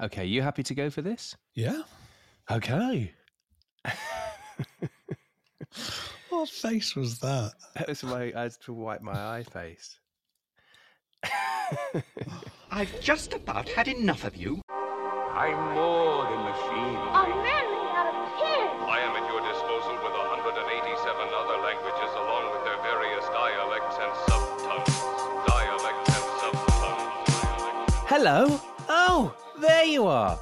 Okay, you happy to go for this? Yeah. Okay. What face was that? That was my. I had to wipe my eye face. I've just about had enough of you. I'm more than machine. A man made out of tin. I am at your disposal with 187 other languages along with their various dialects and subtongues. Dialects and subtongues. Hello. There you are.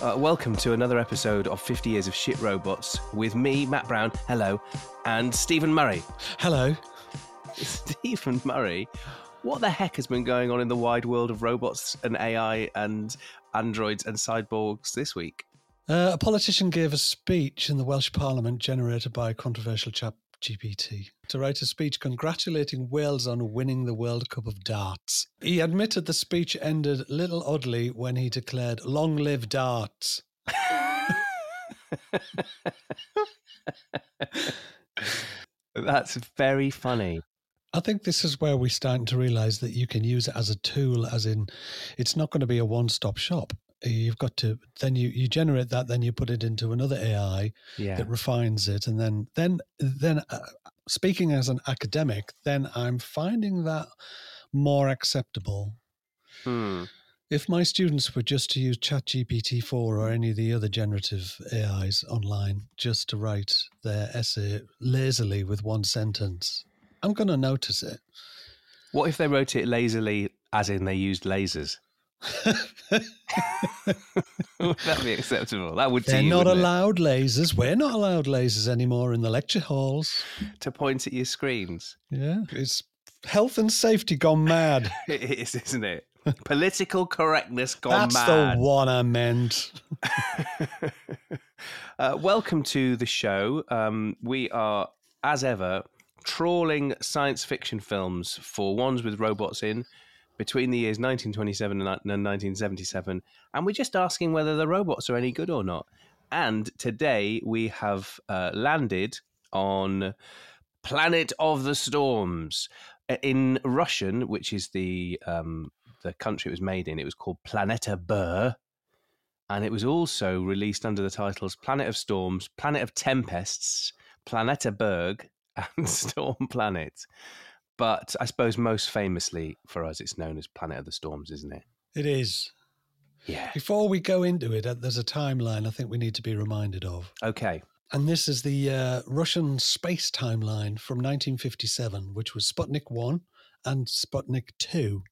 Uh, welcome to another episode of 50 Years of Shit Robots with me, Matt Brown. Hello, and Stephen Murray. Hello. Stephen Murray. What the heck has been going on in the wide world of robots and AI and androids and cyborgs this week? Uh, a politician gave a speech in the Welsh Parliament generated by a controversial chap GPT to write a speech congratulating Wales on winning the World Cup of Darts. He admitted the speech ended a little oddly when he declared, Long live darts. That's very funny. I think this is where we're starting to realize that you can use it as a tool, as in, it's not going to be a one stop shop. You've got to then you you generate that, then you put it into another AI Yeah. that refines it, and then then then uh, speaking as an academic, then I'm finding that more acceptable. Hmm. If my students were just to use ChatGPT four or any of the other generative AIs online just to write their essay lazily with one sentence, I'm going to notice it. What if they wrote it lazily, as in they used lasers? would be acceptable? That would They're you, not wouldn't it? allowed lasers. We're not allowed lasers anymore in the lecture halls. to point at your screens. Yeah, it's health and safety gone mad. It is, isn't it? Political correctness gone That's mad. the one I meant. uh, welcome to the show. Um, we are, as ever, trawling science fiction films for ones with robots in between the years 1927 and 1977, and we're just asking whether the robots are any good or not. And today we have uh, landed on Planet of the Storms. Uh, In Russian, which is the um, the country it was made in, it was called Planeta Bur and it was also released under the titles Planet of Storms, Planet of Tempests, Planeta Berg, and Storm Planet. But I suppose most famously for us, it's known as Planet of the Storms, isn't it? It is. Yeah. Before we go into it, uh, there's a timeline I think we need to be reminded of. Okay. And this is the uh, Russian space timeline from 1957, which was Sputnik 1 and Sputnik 2.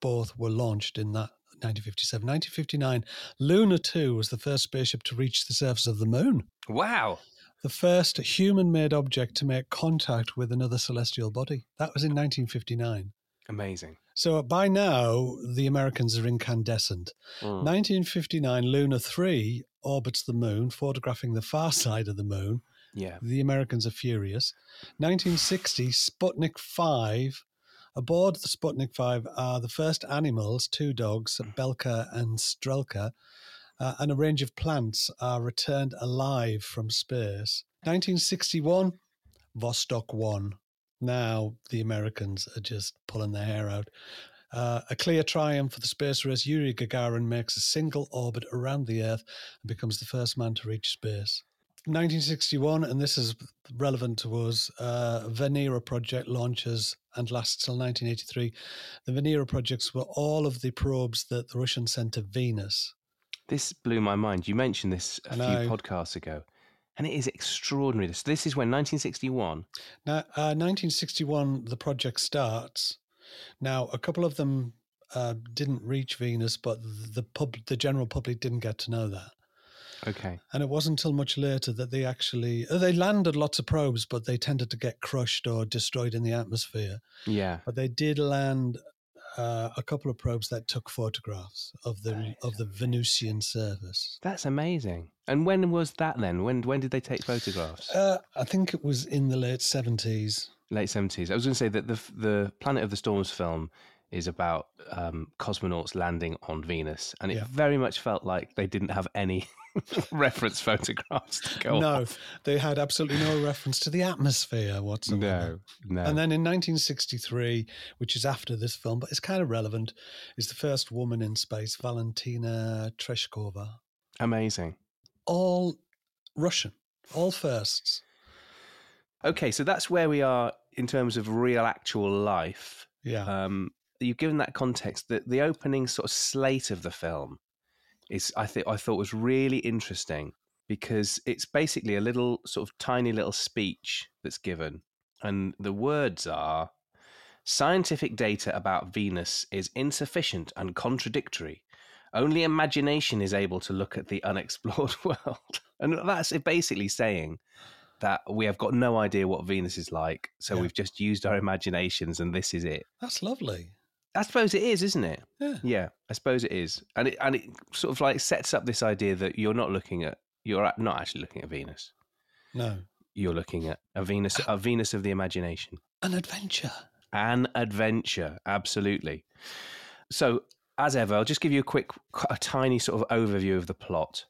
Both were launched in that 1957. 1959, Luna 2 was the first spaceship to reach the surface of the moon. Wow. The first human made object to make contact with another celestial body. That was in 1959. Amazing. So by now, the Americans are incandescent. Mm. 1959, Luna 3 orbits the moon, photographing the far side of the moon. Yeah. The Americans are furious. 1960, Sputnik 5. Aboard the Sputnik 5 are the first animals, two dogs, Belka and Strelka, uh, and a range of plants are returned alive from space. 1961, Vostok 1. Now the Americans are just pulling their hair out. Uh, a clear triumph for the space race. Yuri Gagarin makes a single orbit around the Earth and becomes the first man to reach space. 1961, and this is relevant to us, uh, Venera project launches and lasts till 1983. The Venera projects were all of the probes that the Russians sent to Venus. This blew my mind. You mentioned this a few podcasts ago, and it is extraordinary. So this is when 1961. Now, uh, 1961, the project starts. Now, a couple of them uh, didn't reach Venus, but the pub, the general public didn't get to know that. Okay. And it wasn't until much later that they actually uh, they landed lots of probes, but they tended to get crushed or destroyed in the atmosphere. Yeah. But they did land uh, a couple of probes that took photographs of the of the Venusian surface. That's amazing. And when was that then? When when did they take photographs? Uh, I think it was in the late seventies. late seventies. I was going to say that the the Planet of the Storms film is about um, cosmonauts landing on Venus, and it Yeah. very much felt like they didn't have any reference photographs to go no, off. they had absolutely no reference to the atmosphere whatsoever. No, no. And then in 1963, which is after this film, but it's kind of relevant, is the first woman in space, Valentina Tereshkova. Amazing. All Russian, all firsts. Okay, so that's where we are in terms of real, actual life. Yeah. Um, you've given that context. that the opening sort of slate of the film is, I think, I thought was really interesting because it's basically a little sort of tiny little speech that's given, and the words are. Scientific data about Venus is insufficient and contradictory. Only imagination is able to look at the unexplored world. And that's it basically saying that we have got no idea what Venus is like. So Yeah. we've just used our imaginations and this is it. That's lovely. I suppose it is, isn't it? Yeah. Yeah, I suppose it is. And it, and it sort of like sets up this idea that you're not looking at, you're not actually looking at Venus. No. You're looking at a Venus, a Venus of the imagination. An adventure. An adventure, absolutely. So, as ever, I'll just give you a quick, a tiny sort of overview of the plot,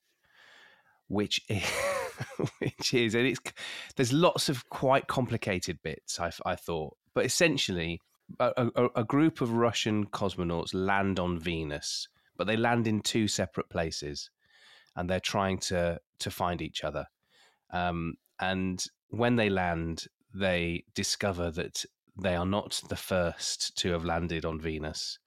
which is, which is, and it's there's lots of quite complicated bits. I, I thought, but essentially, a, a, a group of Russian cosmonauts land on Venus, but they land in two separate places, and they're trying to to find each other. Um, and when they land, they discover that they are not the first to have landed on Venus.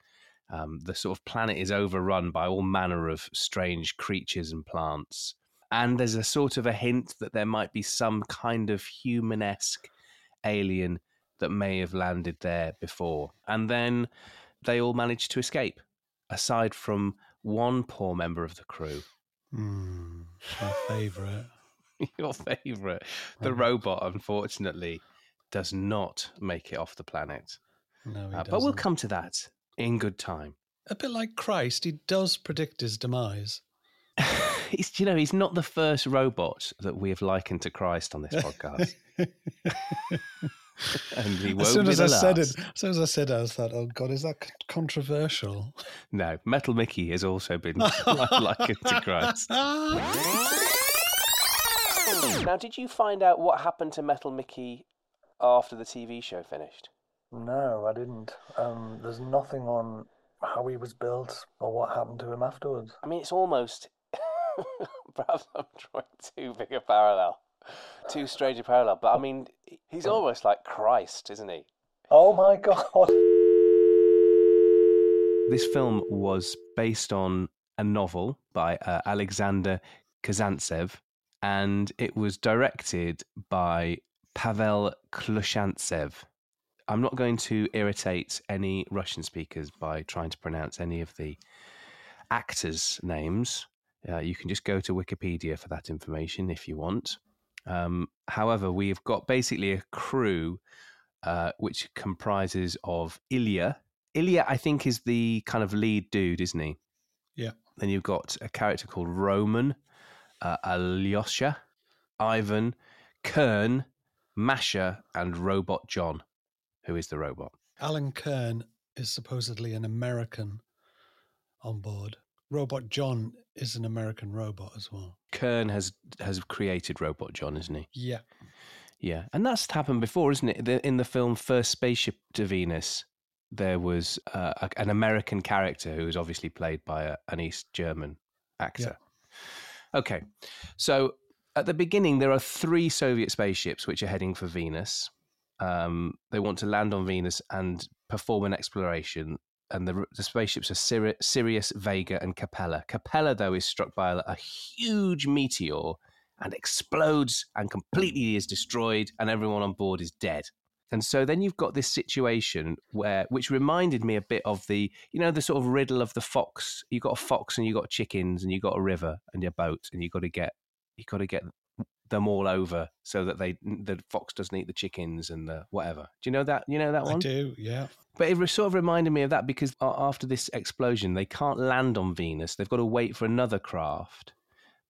Um, the sort of planet is overrun by all manner of strange creatures and plants. And there's a sort of a hint that there might be some kind of human esque alien that may have landed there before. And then they all manage to escape, aside from one poor member of the crew. Mm, my favourite. Your favorite. The robot, unfortunately, does not make it off the planet. No, he Uh, but we'll come to that in good time. A bit like Christ, he does predict his demise. he's, you know, he's not the first robot that we have likened to Christ on this podcast. and he won't As soon be as the I said last. it, as soon as I said it, I was thought, "Oh God, is that controversial?" No, Metal Mickey has also been likened to Christ. Now, did you find out what happened to Metal Mickey after the TV show finished? No, I didn't. Um, there's nothing on how he was built or what happened to him afterwards. I mean, it's almost. Perhaps I'm drawing too big a parallel, too strange a parallel. But I mean, he's almost like Christ, isn't he? Oh my god! This film was based on a novel by uh, Alexander Kazantsev, and it was directed by Pavel Klushantsev. I'm not going to irritate any Russian speakers by trying to pronounce any of the actors' names. Uh, you can just go to Wikipedia for that information if you want. Um, however, we've got basically a crew uh, which comprises of Ilya. Ilya, I think, is the kind of lead dude, isn't he? Yeah. Then you've got a character called Roman, uh, Alyosha, Ivan, Kern, Masha, and Robot John, who is the robot. Alan Kern is supposedly an American on board. Robot John is an American robot as well. Kern has has created Robot John, isn't he? Yeah. Yeah, and that's happened before, isn't it? The, in the film First Spaceship to Venus, there was uh, a, an American character who was obviously played by a, an East German actor. Okay, so at the beginning, there are three Soviet spaceships which are heading for Venus. Um, they want to land on Venus and perform an exploration. And the, the spaceships are Siri- Sirius, Vega, and Capella. Capella, though, is struck by a, a huge meteor and explodes and completely is destroyed, and everyone on board is dead. And so then you've got this situation where, which reminded me a bit of the, you know, the sort of riddle of the fox. You've got a fox and you've got chickens and you've got a river and your boat and you've got to get, you've got to get them all over so that they, the fox doesn't eat the chickens and the whatever. Do you know that? You know that one? I do, yeah. But it sort of reminded me of that because after this explosion, they can't land on Venus. They've got to wait for another craft.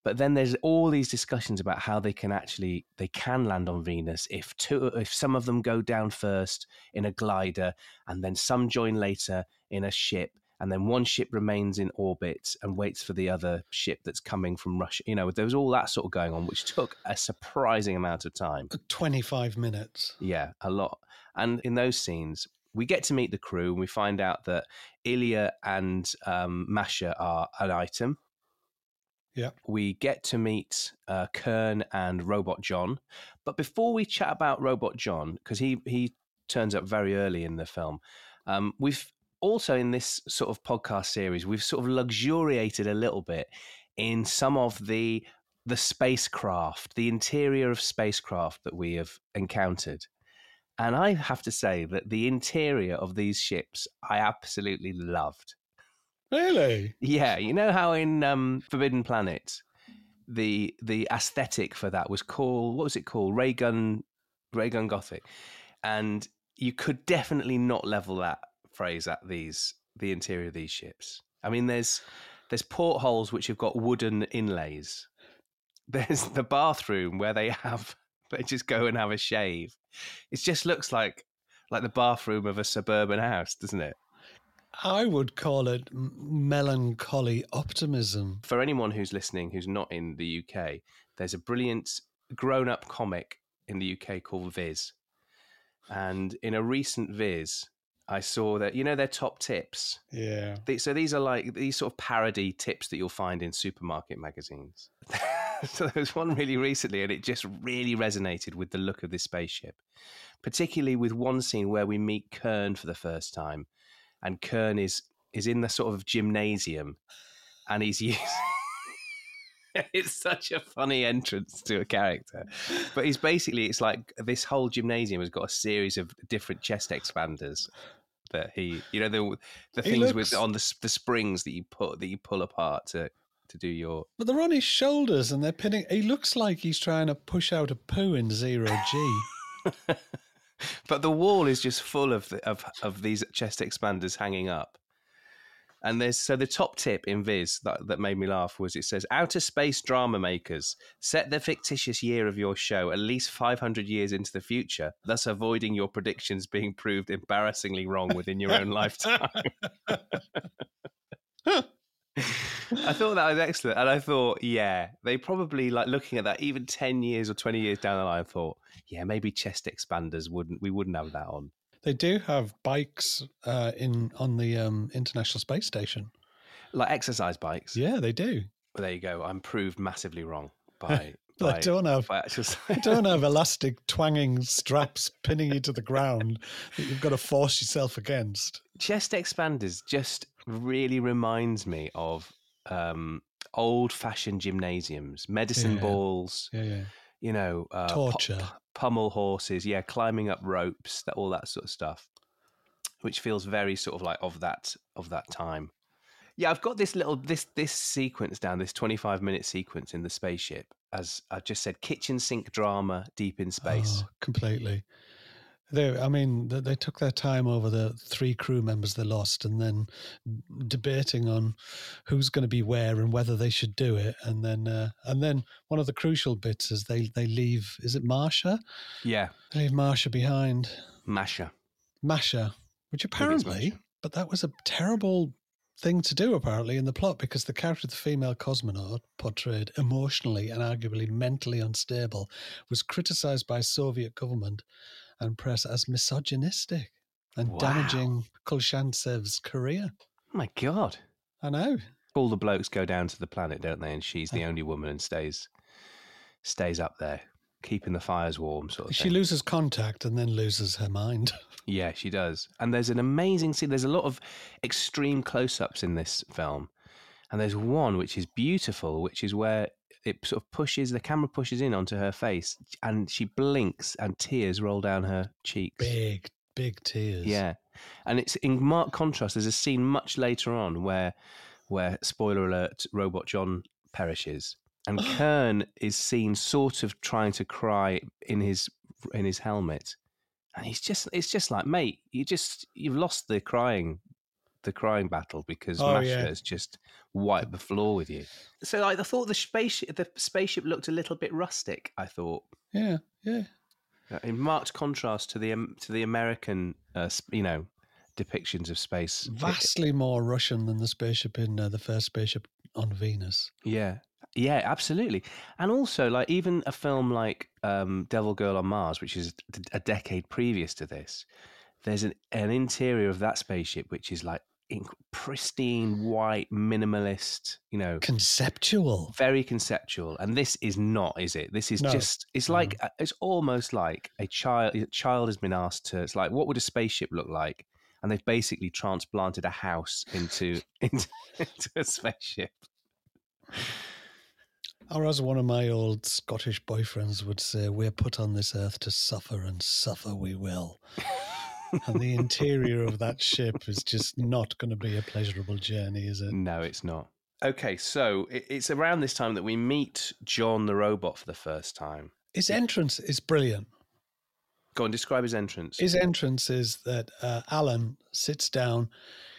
But then there's all these discussions about how they can actually they can land on Venus if two if some of them go down first in a glider and then some join later in a ship and then one ship remains in orbit and waits for the other ship that's coming from Russia. You know, there was all that sort of going on, which took a surprising amount of time. 25 minutes. Yeah, a lot. And in those scenes, we get to meet the crew and we find out that Ilya and um, Masha are an item. Yeah. We get to meet uh, Kern and Robot John. But before we chat about Robot John, because he, he turns up very early in the film, um, we've also in this sort of podcast series, we've sort of luxuriated a little bit in some of the the spacecraft, the interior of spacecraft that we have encountered. And I have to say that the interior of these ships I absolutely loved. Really? Yeah, you know how in um, Forbidden Planet the the aesthetic for that was called what was it called? Ray gun Ray gun Gothic. And you could definitely not level that phrase at these the interior of these ships. I mean there's there's portholes which have got wooden inlays. There's the bathroom where they have they just go and have a shave. It just looks like like the bathroom of a suburban house, doesn't it? I would call it melancholy optimism. For anyone who's listening who's not in the UK, there's a brilliant grown up comic in the UK called Viz. And in a recent Viz, I saw that, you know, their top tips. Yeah. They- So these are like these sort of parody tips that you'll find in supermarket magazines. so there was one really recently, and it just really resonated with the look of this spaceship, particularly with one scene where we meet Kern for the first time, and Kern is is in the sort of gymnasium, and he's using. it's such a funny entrance to a character, but he's basically it's like this whole gymnasium has got a series of different chest expanders that he, you know, the the He things looks- with on the the springs that you put that you pull apart to to do your. But they're on his shoulders and they're pinning. He looks like he's trying to push out a poo in zero G. but the wall is just full of the, of of these chest expanders hanging up. And there's so the top tip in Viz that, that made me laugh was it says outer space drama makers set the fictitious year of your show at least 500 years into the future, thus avoiding your predictions being proved embarrassingly wrong within your own lifetime. I thought that was excellent, and I thought, yeah, they probably like looking at that even ten years or twenty years down the line. Thought, yeah, maybe chest expanders wouldn't we wouldn't have that on. They do have bikes uh, in on the um, International Space Station. like exercise bikes. Yeah, they do. But there you go. I'm proved massively wrong by They don't have by actual they don't have elastic twanging straps pinning you to the ground that you've got to force yourself against. chest expanders. Just really reminds me of um, old-fashioned gymnasiums, medicine Yeah. balls. Yeah, yeah. You know, uh, Torture. Pummel horses. Yeah, climbing up ropes. That all that sort of stuff, which feels very sort of like of that of that time. Yeah, I've got this little this this sequence down, this 25 minute sequence in the spaceship. As I just said, kitchen sink drama deep in space. Oh, completely. They, I mean, they, took their time over the three crew members they lost, and then debating on who's going to be where and whether they should do it. And then, uh, and then one of the crucial bits is they they leave. Is it Marsha? Yeah, They leave Marsha behind. Masha. Masha, which apparently, Masha. but that was a terrible thing to do apparently in the plot because the character of the female cosmonaut portrayed emotionally and arguably mentally unstable was criticized by soviet government and press as misogynistic and Wow. damaging Klushantsev's career. Oh my god. I know. All the blokes go down to the planet, don't they? And she's the only woman and stays stays up there, keeping the fires warm, sort of She thing. loses contact and then loses her mind. Yeah, she does. And there's an amazing scene. There's a lot of extreme close ups in this film. And there's one which is beautiful, which is where it sort of pushes, the camera pushes in onto her face and she blinks and tears roll down her cheeks. Big, big tears. Yeah. And it's in marked contrast. There's a scene much later on where, where spoiler alert, Robot John perishes. And Kern is seen sort of trying to cry in his in his helmet. And he's just it's just like, mate, you just you've lost the crying the crying battle because Oh, Masha yeah. has just wiped the floor with you. So like, I thought the spaceship the spaceship looked a little bit rustic. I thought. Yeah, yeah. Uh, in marked contrast to the um, to the American, uh, you know, depictions of space. It- Vastly more Russian than the spaceship in uh, the first spaceship on Venus. yeah, yeah, absolutely. And also, like even a film like um, Devil Girl on Mars, which is a decade previous to this, there's an an interior of that spaceship which is like inc- pristine, white, minimalist. You know, Conceptual. very conceptual and this is not is it this is No. just it's like uh, it's almost like a child a child has been asked to it's like what would a spaceship look like and they've basically transplanted a house into into, into a spaceship Or as one of my old Scottish boyfriends would say, we're put on this earth to suffer and suffer we will. And the interior of that ship is just not going to be a pleasurable journey, is it? no it's not okay so it's around this time that we meet john the robot for the first time His entrance is brilliant. go and describe his entrance His entrance is that uh, Alan sits down,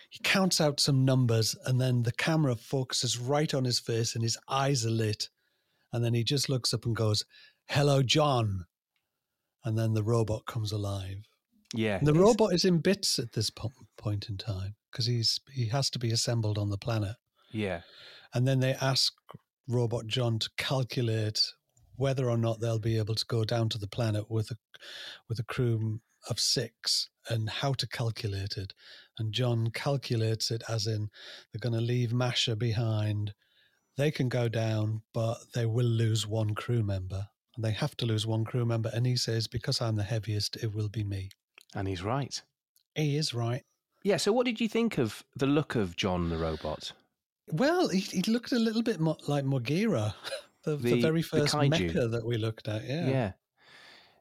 he counts out some numbers, and then the camera focuses right on his face and his eyes are lit. And then he just looks up and goes, Hello, John. And then the robot comes alive. Yeah the robot is in bits at this po- point in time because he's he has to be assembled on the planet. yeah And then they ask Robot John to calculate whether or not they'll be able to go down to the planet with a with a crew of six and how to calculate it. And John calculates it as in they're going to leave Masha behind. They can go down, but they will lose one crew member. And they have to lose one crew member. And he says, because I'm the heaviest, it will be me. And he's right He is right. yeah so what did you think of the look of john the robot Well, he, he looked a little bit like Moguera, the, the, The- very the first kaiju. mecha that we looked at. Yeah, yeah,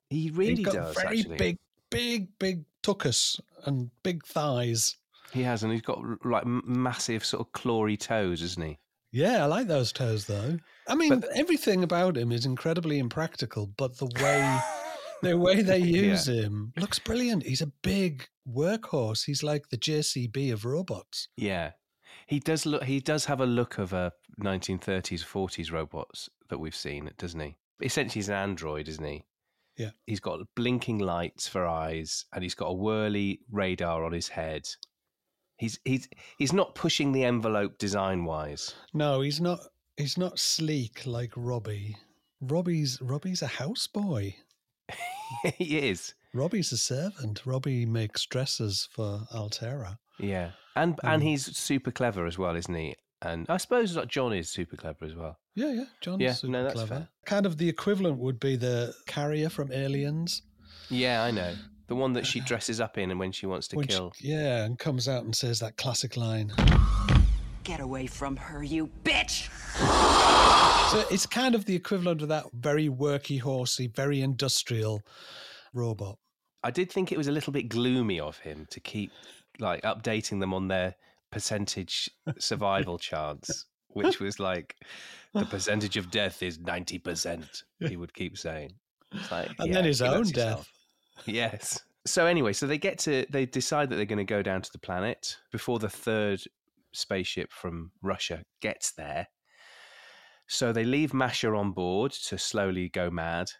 he really He's got does very actually. big, big, big tuchus and big thighs. He has, and he's got like massive sort of clawy toes, isn't he? Yeah, I like those toes though. I mean, But- everything about him is incredibly impractical, but the way the way they Yeah. use him looks brilliant. He's a big workhorse. He's like the JCB of robots. Yeah, he does look. He does have a look of a 1930s, 40s robots that we've seen, doesn't he? Essentially, he's an android, isn't he? Yeah. He's got blinking lights for eyes, and he's got a whirly radar on his head. He's he's he's not pushing the envelope design wise. No, he's not. He's not sleek like Robbie. Robbie's Robbie's a houseboy. he is. Robbie's a servant. Robbie makes dresses for Altaira. Yeah, and and Mm. he's super clever as well, isn't he? And I suppose that John is super clever as well. Yeah, yeah. John's Yeah, super no, that's clever. fair. Kind of the equivalent would be the carrier from Aliens. Yeah, I know the one that she dresses up in, and when she wants to which- kill. yeah, and comes out and says that classic line. Get away from her, you bitch! So it's kind of the equivalent of that very worky, horsey, very industrial robot. I did think it was a little bit gloomy of him to keep like updating them on their percentage survival chance, which was like the percentage of death is ninety percent. He would keep saying, It's like, And yeah, then his own death. yourself. Yes. So anyway, so they get to they decide that they're going to go down to the planet before the third spaceship from Russia gets there. So they leave Masha on board to slowly go mad.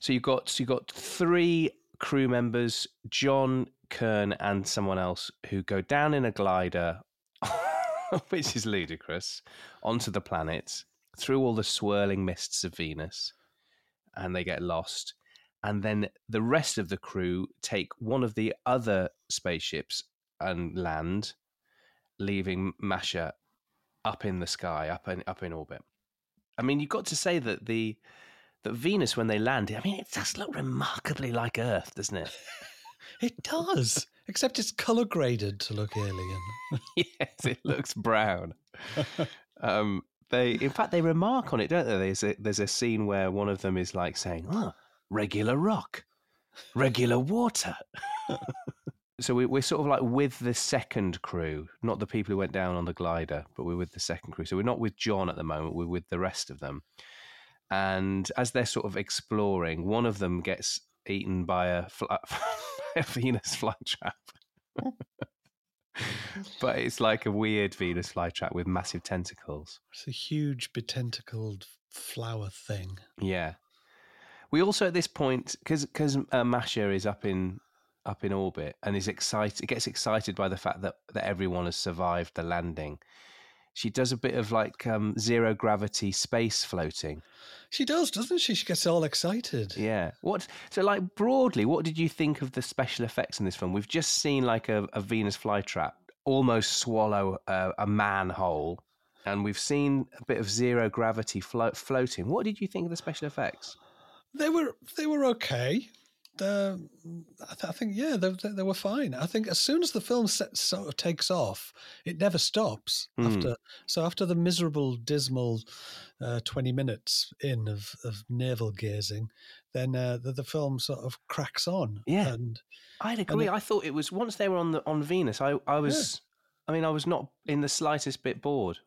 So you've got so you've got three crew members, John, Kern, and someone else who go down in a glider, which is ludicrous, onto the planet through all the swirling mists of Venus, and they get lost. And then the rest of the crew take one of the other spaceships and land, leaving Masha up in the sky, up in up in orbit. I mean, you've got to say that the that Venus when they land, I mean, it does look remarkably like Earth, doesn't it? It does, except it's color graded to look alien. yes, it looks brown. Um, they, in fact, they remark on it, don't they? There's a, there's a scene where one of them is like saying, "Oh, regular rock, regular water." So we, we're sort of like with the second crew, not the people who went down on the glider, but we're with the second crew. So we're not with John at the moment; we're with the rest of them. And as they're sort of exploring, one of them gets eaten by a, fly, a Venus flytrap. but it's like a weird Venus flytrap with massive tentacles. It's a huge betentacled flower thing. Yeah. We also at this point because because uh, Masha is up in up in orbit and is excited gets excited by the fact that that everyone has survived the landing. She does a bit of like um, zero gravity space floating. She does, doesn't she? She gets all excited. Yeah. What? So, like broadly, what did you think of the special effects in this film? We've just seen like a, a Venus flytrap almost swallow a, a manhole, and we've seen a bit of zero gravity float, floating. What did you think of the special effects? They were they were okay. The, I, th- I think yeah, they, they, they were fine. I think as soon as the film set, sort of takes off, it never stops. Hmm. After so after the miserable, dismal uh, twenty minutes in of, of navel gazing, then uh, the, the film sort of cracks on. Yeah. and I'd agree. it- I thought it was once they were on the on Venus. I I was. I mean, I was not in the slightest bit bored.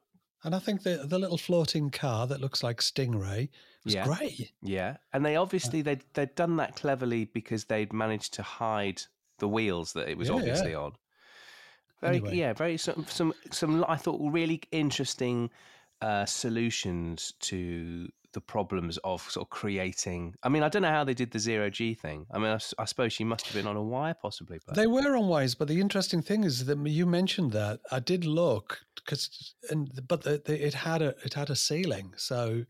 And I think the the little floating car that looks like Stingray was Yeah. great. Yeah, and they obviously they'd they'd done that cleverly because they'd managed to hide the wheels that it was Yeah, obviously on. Very Anyway. yeah, very some some some I thought really interesting uh, solutions to the problems of sort of creating. I mean, I don't know how they did the zero G thing. I mean, I suppose she must have been on a wire, possibly. But They were on wires, but the interesting thing is that you mentioned that I did look because, and but the, the, it had a it had a ceiling, so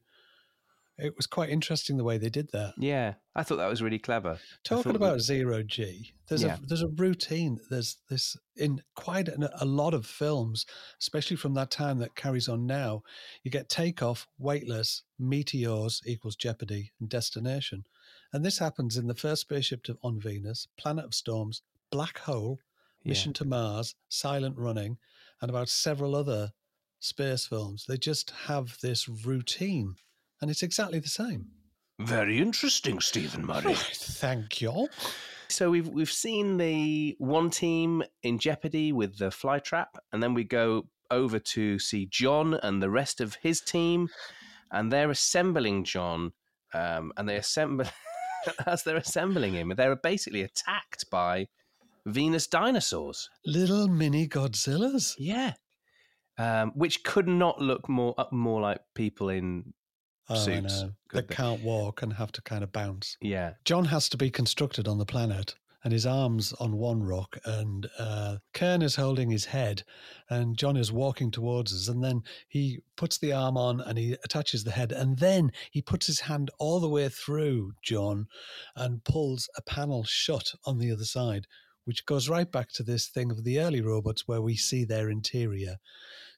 it was quite interesting the way they did that. yeah, I thought that was really clever. Talking about that- zero G, there's Yeah. a there's a routine. There's this in quite an, a lot of films, especially from that time that carries on now. You get takeoff, weightless, meteors equals jeopardy, and destination, and this happens in the first spaceship to, on Venus, Planet of Storms, Black Hole, Yeah. Mission to Mars, Silent Running, and about several other space films. They just have this routine, and it's exactly the same. Very interesting, Stephen Murray. Thank you. So we've we've seen the one team in jeopardy with the fly trap, and then we go over to see John and the rest of his team, and they're assembling John, um, and they assemble as they're assembling him, they're basically attacked by Venus dinosaurs. Little mini Godzillas. Yeah, um, which could not look more uh, more like people in Oh, Suits. That they? can't walk and have to kind of bounce. yeah John has to be constructed on the planet, and his arms on one rock, and uh, Kern is holding his head, and John is walking towards us, and then he puts the arm on and he attaches the head, and then he puts his hand all the way through John, and pulls a panel shut on the other side, which goes right back to this thing of the early robots where we see their interior,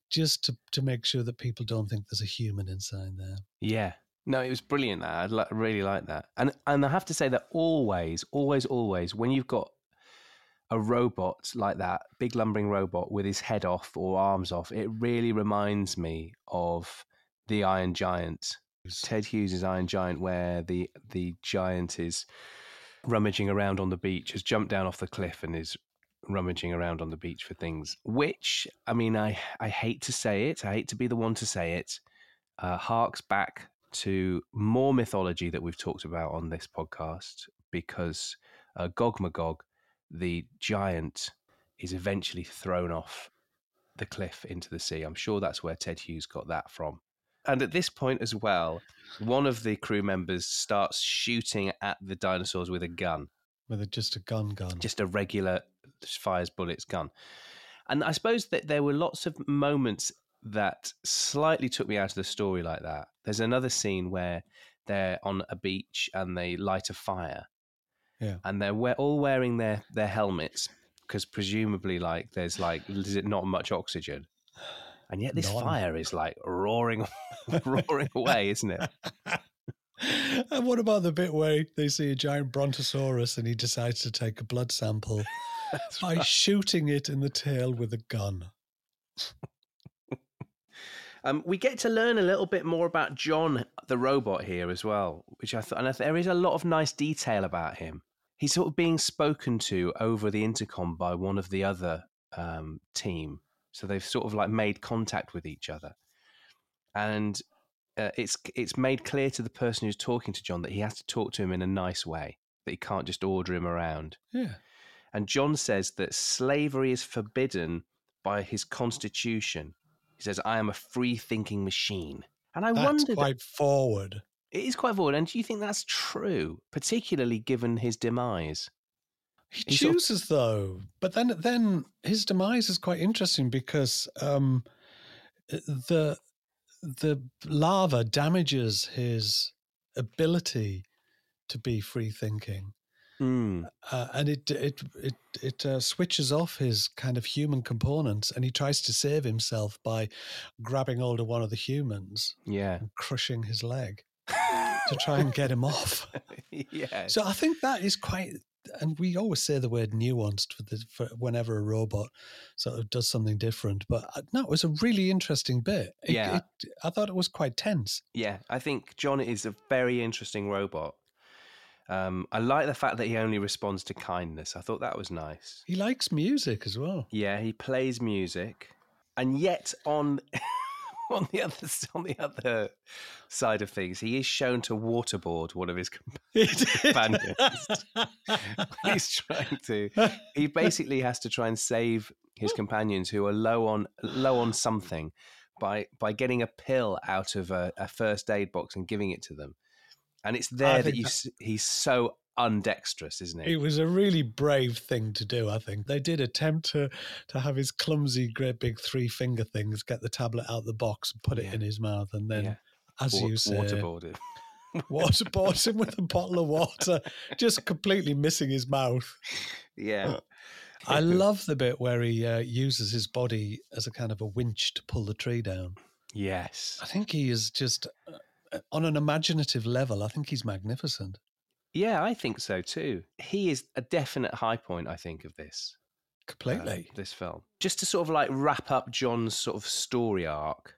just to to make sure that people don't think there's a human inside there. Yeah. No, it was brilliant. That I li- really like that, and and I have to say that always, always, always, when you've got a robot like that, big lumbering robot with his head off or arms off, it really reminds me of the Iron Giant, Ted Hughes' Iron Giant, where the the giant is rummaging around on the beach, has jumped down off the cliff and is rummaging around on the beach for things. Which, I mean, I I hate to say it, I hate to be the one to say it, uh, harks back to more mythology that we've talked about on this podcast because uh, Gog Magog, the giant, is eventually thrown off the cliff into the sea. I'm sure that's where Ted Hughes got that from. And at this point as well, one of the crew members starts shooting at the dinosaurs with a gun With a, just a gun gun. just a regular fires bullets gun. And I suppose that there were lots of moments that slightly took me out of the story like that. There's another scene where they're on a beach and they light a fire. Yeah. And they're we- all wearing their, their helmets because presumably like there's like is it not much oxygen? And yet this None. fire is like roaring roaring away, isn't it? and what about the bit where they see a giant brontosaurus and he decides to take a blood sample by shooting it in the tail with a gun? Um, we get to learn a little bit more about John, the robot, here as well, which I thought, and I th- there is a lot of nice detail about him. He's sort of being spoken to over the intercom by one of the other um, team, so they've sort of like made contact with each other, and uh, it's it's made clear to the person who's talking to John that he has to talk to him in a nice way, that he can't just order him around. Yeah. And John says that slavery is forbidden by his constitution. He says, I am a free thinking machine. And I That's wondered, quite forward. it is quite forward. And do you think that's true, particularly given his demise? He He sort of- chooses though, but then then his demise is quite interesting because um, the the lava damages his ability to be free thinking, Mm, uh, and it it it it uh, switches off his kind of human components, and he tries to save himself by grabbing hold of one of the humans yeah. and crushing his leg to try and get him off. yeah. So I think that is quite, and we always say the word nuanced for, the, for whenever a robot sort of does something different. But uh, no, it was a really interesting bit. It- Yeah. it- I thought it was quite tense. Yeah, I think John is a very interesting robot. Um, I like the fact that he only responds to kindness. I thought that was nice. He likes music as well. Yeah, he plays music, and yet on on the other on the other side of things, he is shown to waterboard one of his companions. He's trying to. He basically has to try and save his companions who are low on low on something by by getting a pill out of a, a first aid box and giving it to them. And it's there that you that- he's so undexterous, isn't he? It was a really brave thing to do, I think. They did attempt to to have his clumsy, great big three finger things get the tablet out the box and put it Yeah. in his mouth, and then, Yeah. as Wa- you say, waterboarded. waterboard him with a bottle of water, just completely missing his mouth. Yeah. I love the bit where he uh, uses his body as a kind of a winch to pull the tree down. Yes. I think he is just uh, on an imaginative level. I think he's magnificent. Yeah, I think so too. He is a definite high point, I think, of this. uh, Completely. this film. Just to sort of like wrap up John's sort of story arc,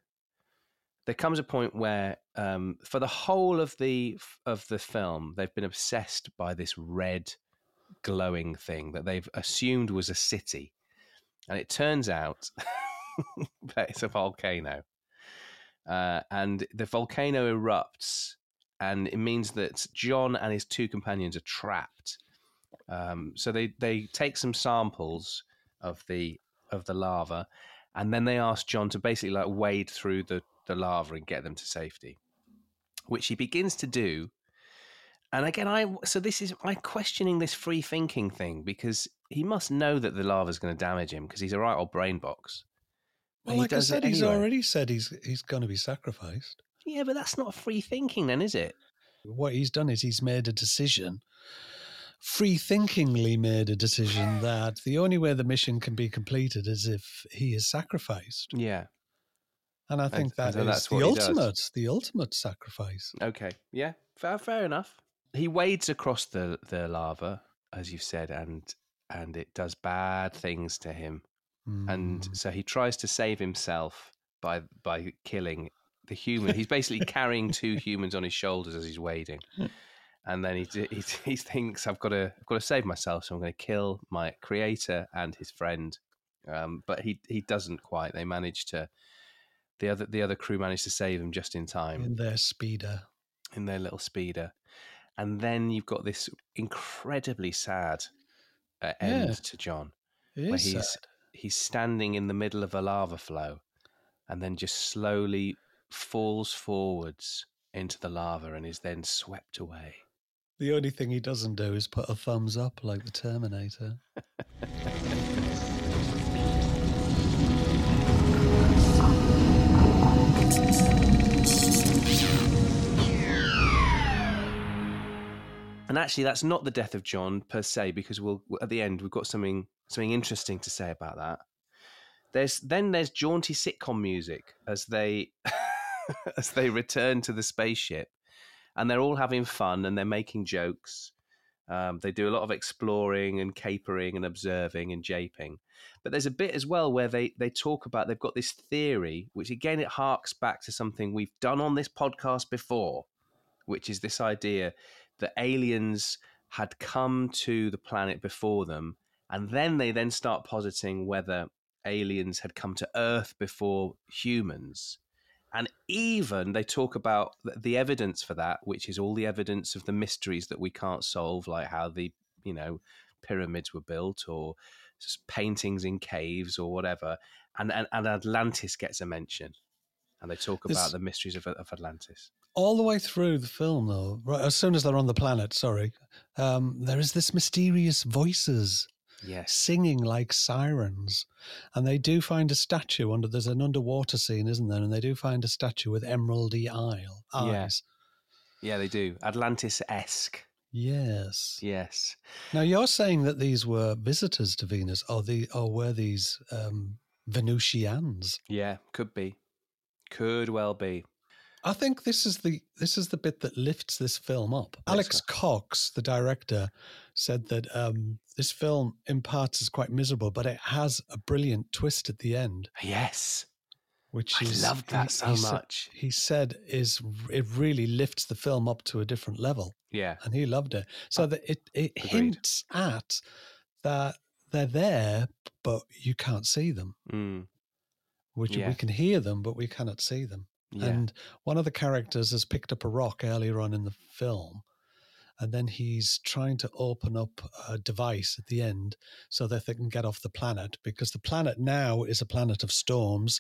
there comes a point where, um, for the whole of the of the film, they've been obsessed by this red, glowing thing that they've assumed was a city, and it turns out that it's a volcano. Uh, and the volcano erupts, and it means that John and his two companions are trapped. Um, so they they take some samples of the of the lava, and then they ask John to basically like wade through the the lava and get them to safety, which he begins to do. And again, I so this is I'm questioning this free thinking thing because he must know that the lava is going to damage him because he's a right old brain box. Well, like I said, he's anyway. already said he's he's going to be sacrificed. Yeah, but that's not free thinking, then, is it? What he's done is he's made a decision, free thinkingly made a decision that the only way the mission can be completed is if he is sacrificed. Yeah. And I And- think that and is the what he does. ultimate, the ultimate sacrifice. Okay. Yeah. Fair. Fair enough. He wades across the the lava, as you've said, and and it does bad things to him. And Mm. so he tries to save himself by by killing the human. He's basically carrying two humans on his shoulders as he's wading, and then he he, he thinks I've got to I've got to save myself, so I'm going to kill my creator and his friend. Um, but he he doesn't quite. They manage to the other the other crew managed to save him just in time in their speeder. in their little speeder. And then you've got this incredibly sad uh, end Yeah. to John It where he's sad. He's standing in the middle of a lava flow and then just slowly falls forwards into the lava and is then swept away. The only thing he doesn't do is put a thumbs up like the Terminator. And actually, that's not the death of John per se, because we'll at the end we've got something something interesting to say about that. There's then there's jaunty sitcom music as they as they return to the spaceship, and they're all having fun and they're making jokes. Um, they do a lot of exploring and capering and observing and japing. But there's a bit as well where they they talk about they've got this theory, which again it harks back to something we've done on this podcast before, which is this idea that aliens had come to the planet before them, and then they then start positing whether aliens had come to Earth before humans. And even they talk about the evidence for that, which is all the evidence of the mysteries that we can't solve, like how the you know pyramids were built or paintings in caves or whatever. And, and, and Atlantis gets a mention. And they talk about This- the mysteries of, of Atlantis. All the way through the film, though, right as soon as they're on the planet, sorry, um, there is this mysterious voices Yes. singing like sirens, and they do find a statue under. There's an underwater scene, isn't there? And they do find a statue with emeraldy Yeah. eyes. Yeah, yeah, they do. Atlantis esque. Yes. Yes. Now you're saying that these were visitors to Venus, or the or were these um, Venusians? Yeah, could be. Could well be. I think this is the this is the bit that lifts this film up. Alex. Cox, the director, said that um, this film in parts is quite miserable, but it has a brilliant twist at the end, Yes. which I is loved that he- so he sa- much. he said is it really lifts the film up to a different level, Yeah. and he loved it. So that it it Agreed. hints at that they're there, but you can't see them. Mm. Which Yeah. we can hear them, but we cannot see them. Yeah. And one of the characters has picked up a rock earlier on in the film, and then he's trying to open up a device at the end so that they can get off the planet because the planet now is a planet of storms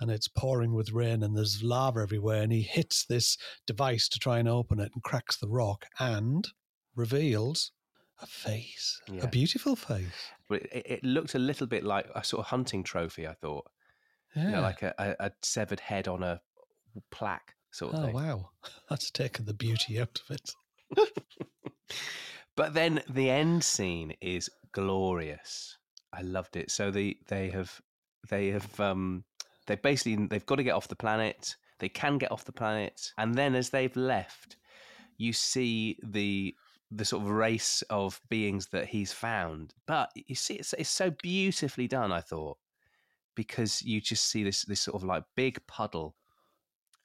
and it's pouring with rain and there's lava everywhere. And he hits this device to try and open it and cracks the rock and reveals a face, Yeah. a beautiful face. But it, it looked a little bit like a sort of hunting trophy, I thought. Yeah. You know, like a, a, a severed head on a plaque sort of oh, thing. wow. That's taken the beauty out of it. But then the end scene is glorious. I loved it. So they they have they have um they basically they've got to get off the planet. They can get off the planet, and then as they've left, you see the the sort of race of beings that he's found. But you see, it's it's so beautifully done. I thought because you just see this this sort of like big puddle,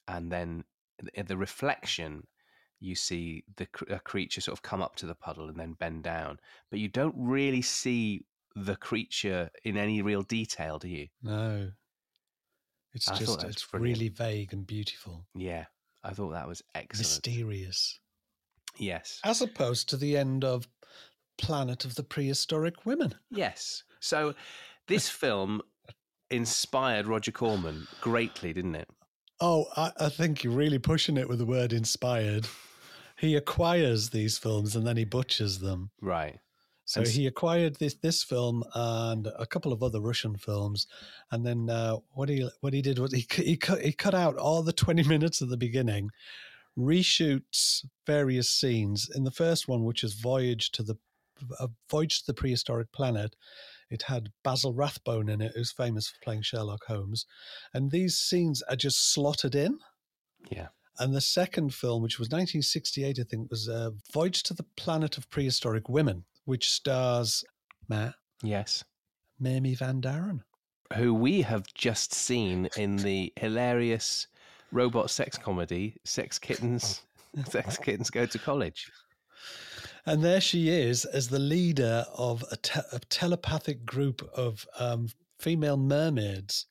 and then the reflection you see the a creature sort of come up to the puddle and then bend down, but you don't really see the creature in any real detail, do you? No. It's I just it's brilliant. really vague and beautiful. Yeah, I thought that was excellent. Mysterious. Yes, As opposed to the end of Planet of the Prehistoric Women. yes. So this film inspired Roger Corman greatly, didn't it? Oh, I, I think you're really pushing it with the word inspired. He acquires these films and then he butchers them. Right. So And he acquired this this film and a couple of other Russian films, and then uh, what he what he did was he he cut he cut out all the twenty minutes at the beginning, reshoots various scenes. In the first one, which is Voyage to the uh, Voyage to the Prehistoric Planet, it had Basil Rathbone in it, who's famous for playing Sherlock Holmes, and these scenes are just slotted in. Yeah. And the second film, which was 1968, I think, was uh, Voyage to the Planet of Prehistoric Women, which stars Matt Yes. Mamie Van Doren. Who we have just seen in the hilarious robot sex comedy Sex Kittens Sex Kittens Go to College. And there she is as the leader of a, te- a telepathic group of um, female mermaids,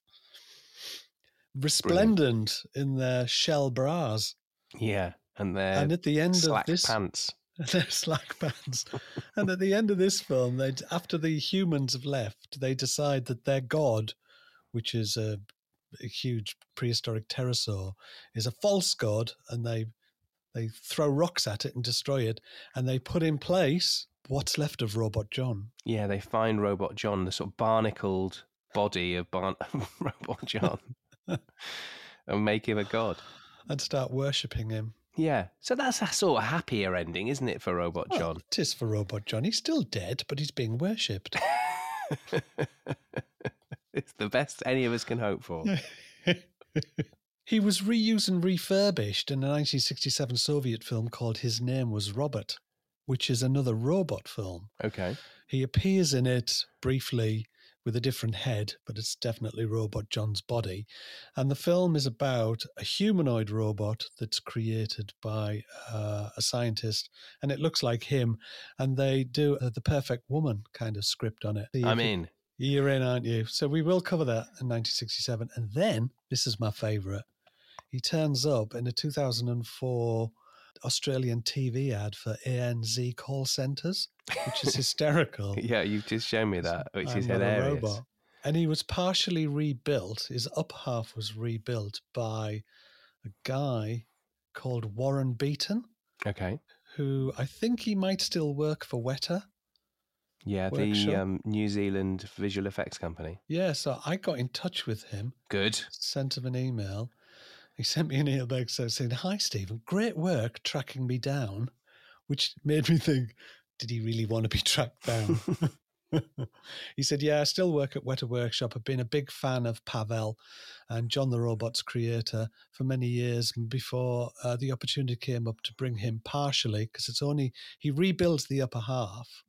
resplendent in their shell bras. Yeah. And their and at the end of this, pants. their slack pants. and at the end of this film, they after the humans have left, they decide that their god, which is a, a huge prehistoric pterosaur, is a false god, and they they throw rocks at it and destroy it, and they put in place what's left of Robot John. Yeah, they find Robot John, the sort of barnacled body of Barn- Robot John, and make him a god. And start worshipping him. Yeah, so that's a sort of happier ending, isn't it, for Robot Well, John? it is for Robot John. He's still dead, but he's being worshipped. it's the best any of us can hope for. He was reused and refurbished in a 1967 Soviet film called His Name Was Robert, which is another robot film. Okay. He appears in it briefly with a different head, but it's definitely Robot John's body. And the film is about a humanoid robot that's created by uh, a scientist, and it looks like him. And they do uh, the perfect woman kind of script on it. I'm in. You're in, aren't you? So we will cover that in 1967. And then, this is my favourite. He turns up in a 2004 Australian TV ad for ANZ call centres, which is hysterical. Yeah, you've just shown me that, which is I'm a hilarious. And he was partially rebuilt. His up half was rebuilt by a guy called Warren Beaton, Okay. who I think he might still work for Weta. Yeah, the um, New Zealand visual effects company. Yeah, so I got in touch with him, Good. sent him an email. He sent me an email back saying, Hi, Stephen, great work tracking me down, which made me think, did he really want to be tracked down? he said, Yeah, I still work at Weta Workshop. I've been a big fan of Pavel and John the Robot's creator for many years before uh, the opportunity came up to bring him partially, because it's only, he rebuilds the upper half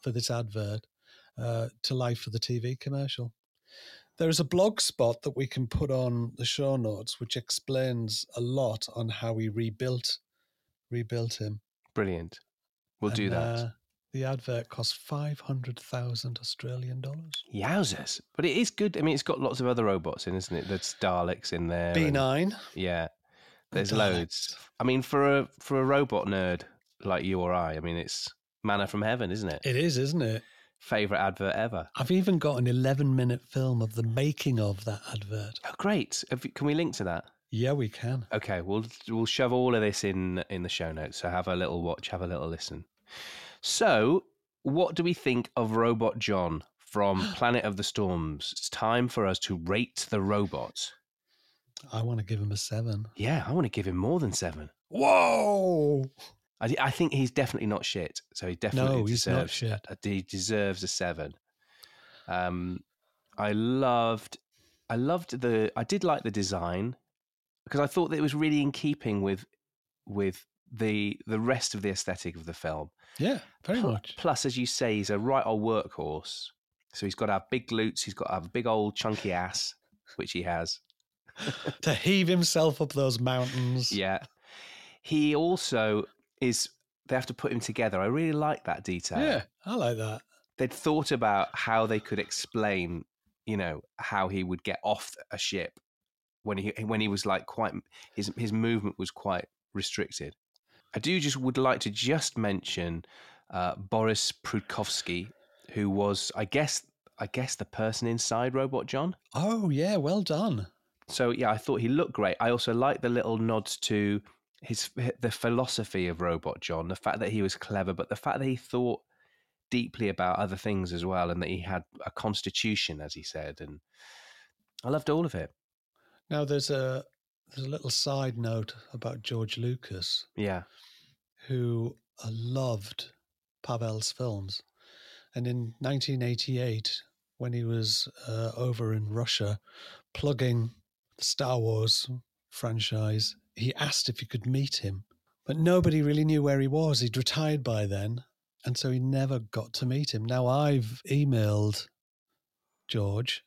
for this advert uh, to life for the TV commercial. There is a blog spot that we can put on the show notes, which explains a lot on how we rebuilt rebuilt him. Brilliant. We'll do that. uh, the advert cost five hundred thousand Australian dollars. Yowzers. But it is good. I mean, it's got lots of other robots in, isn't it? There's Daleks in there. B nine. Yeah. There's loads. I mean, for a for a robot nerd like you or I, I mean, it's manna from heaven, isn't it? It is, isn't it? Favorite advert ever. I've even got an eleven minute film of the making of that advert. Oh, great. You- Can we link to that? Yeah, we can. Okay, we'll we'll shove all of this in in the show notes. So have a little watch, have a little listen. So, what do we think of Robot John from Planet of the Storms? It's time for us to rate the robot. I want to give him a seven. Yeah, I want to give him more than seven. Whoa! I, I think he's definitely not shit. So he definitely No, he's not deserves shit. a- he deserves a seven. Um, I loved, I loved the, I did like the design because I thought that it was really in keeping with, with the the rest of the aesthetic of the film. Yeah, very Pl- much. Plus, as you say, he's a right old workhorse. So he's got to have big glutes. He's got to have a big old chunky ass, which he has. to heave himself up those mountains. Yeah. He also is. They have to put him together. I really like that detail. Yeah, I like that. They'd thought about how they could explain, you know, how he would get off a ship when he when he was like quite his his movement was quite restricted. I do just would like to just mention uh, Boris Prudkovsky, who was, I guess, I guess the person inside Robot John. Oh yeah, well done. So yeah, I thought he looked great. I also like the little nods to his the philosophy of Robot John, the fact that he was clever, but the fact that he thought deeply about other things as well, and that he had a constitution, as he said, and I loved all of it. Now there's a there's a little side note about George Lucas, Yeah, who uh, loved Pavel's films, and in 1988, when he was uh, over in Russia, plugging the Star Wars franchise, he asked if he could meet him, but nobody really knew where he was. He'd retired by then, and so he never got to meet him. Now I've emailed George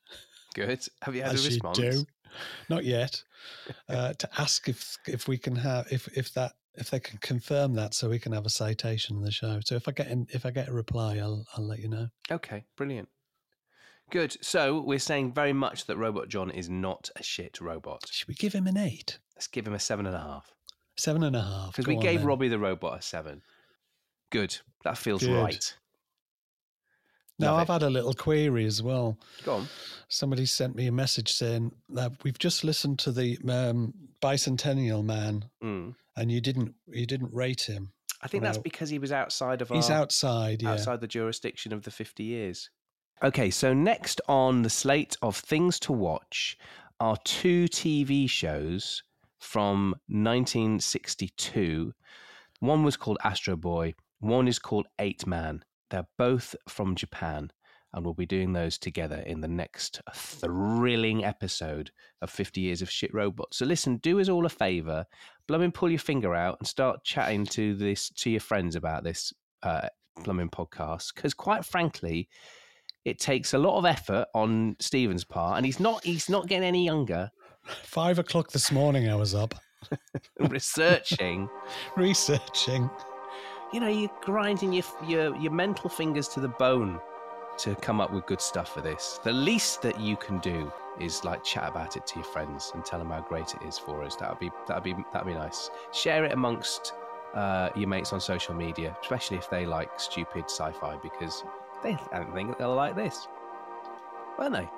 good. Have you had as a you response? do. Not yet. Uh, to ask if if we can have if if that if they can confirm that, so we can have a citation in the show. So if I get in, if I get a reply, I'll I'll let you know. Okay, brilliant. Good. So we're saying very much that Robot John is not a shit robot. Should we give him an eight, Let's give him a seven and a half. Seven and a half. Because we on gave then. Robbie the robot a seven. Good. That feels Good. right. Now Love I've it. had a little query as well. Go on. Somebody sent me a message saying that we've just listened to the um, Bicentennial Man, Mm. and you didn't you didn't rate him. I think that's because he was outside of He's our, outside. Yeah. outside the jurisdiction of the 50 years. Okay, so next on the slate of things to watch are two TV shows from 1962. One was called Astro Boy, one is called Eight Man. They're both from Japan, and we'll be doing those together in the next thrilling episode of 50 Years of Shit Robots. So listen, do us all a favor, blooming pull your finger out and start chatting to this to your friends about this uh, blooming podcast, because quite frankly, it takes a lot of effort on Stephen's part, and he's not he's not getting any younger. Five o'clock this morning, I was up researching, researching. you know, you're grinding your your your mental fingers to the bone to come up with good stuff for this. The least that you can do is like chat about it to your friends and tell them how great it is for us. That'd be that'd be that'd be nice. Share it amongst uh, your mates on social media, especially if they like stupid sci-fi, because they don't think they'll like this, won't they?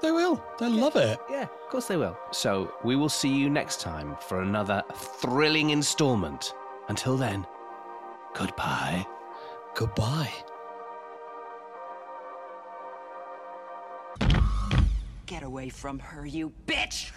They will. They'll love it. Yeah, of course they will. So we will see you next time for another thrilling installment. Until then, goodbye. Goodbye. Get away from her, you bitch!